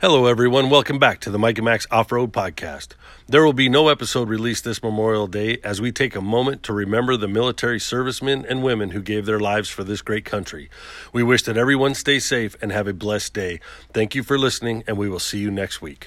Hello, everyone. Welcome back to the Mike and Max Off Road Podcast. There will be no episode released this Memorial Day as we take a moment to remember the military servicemen and women who gave their lives for this great country. We wish that everyone stay safe and have a blessed day. Thank you for listening, and we will see you next week.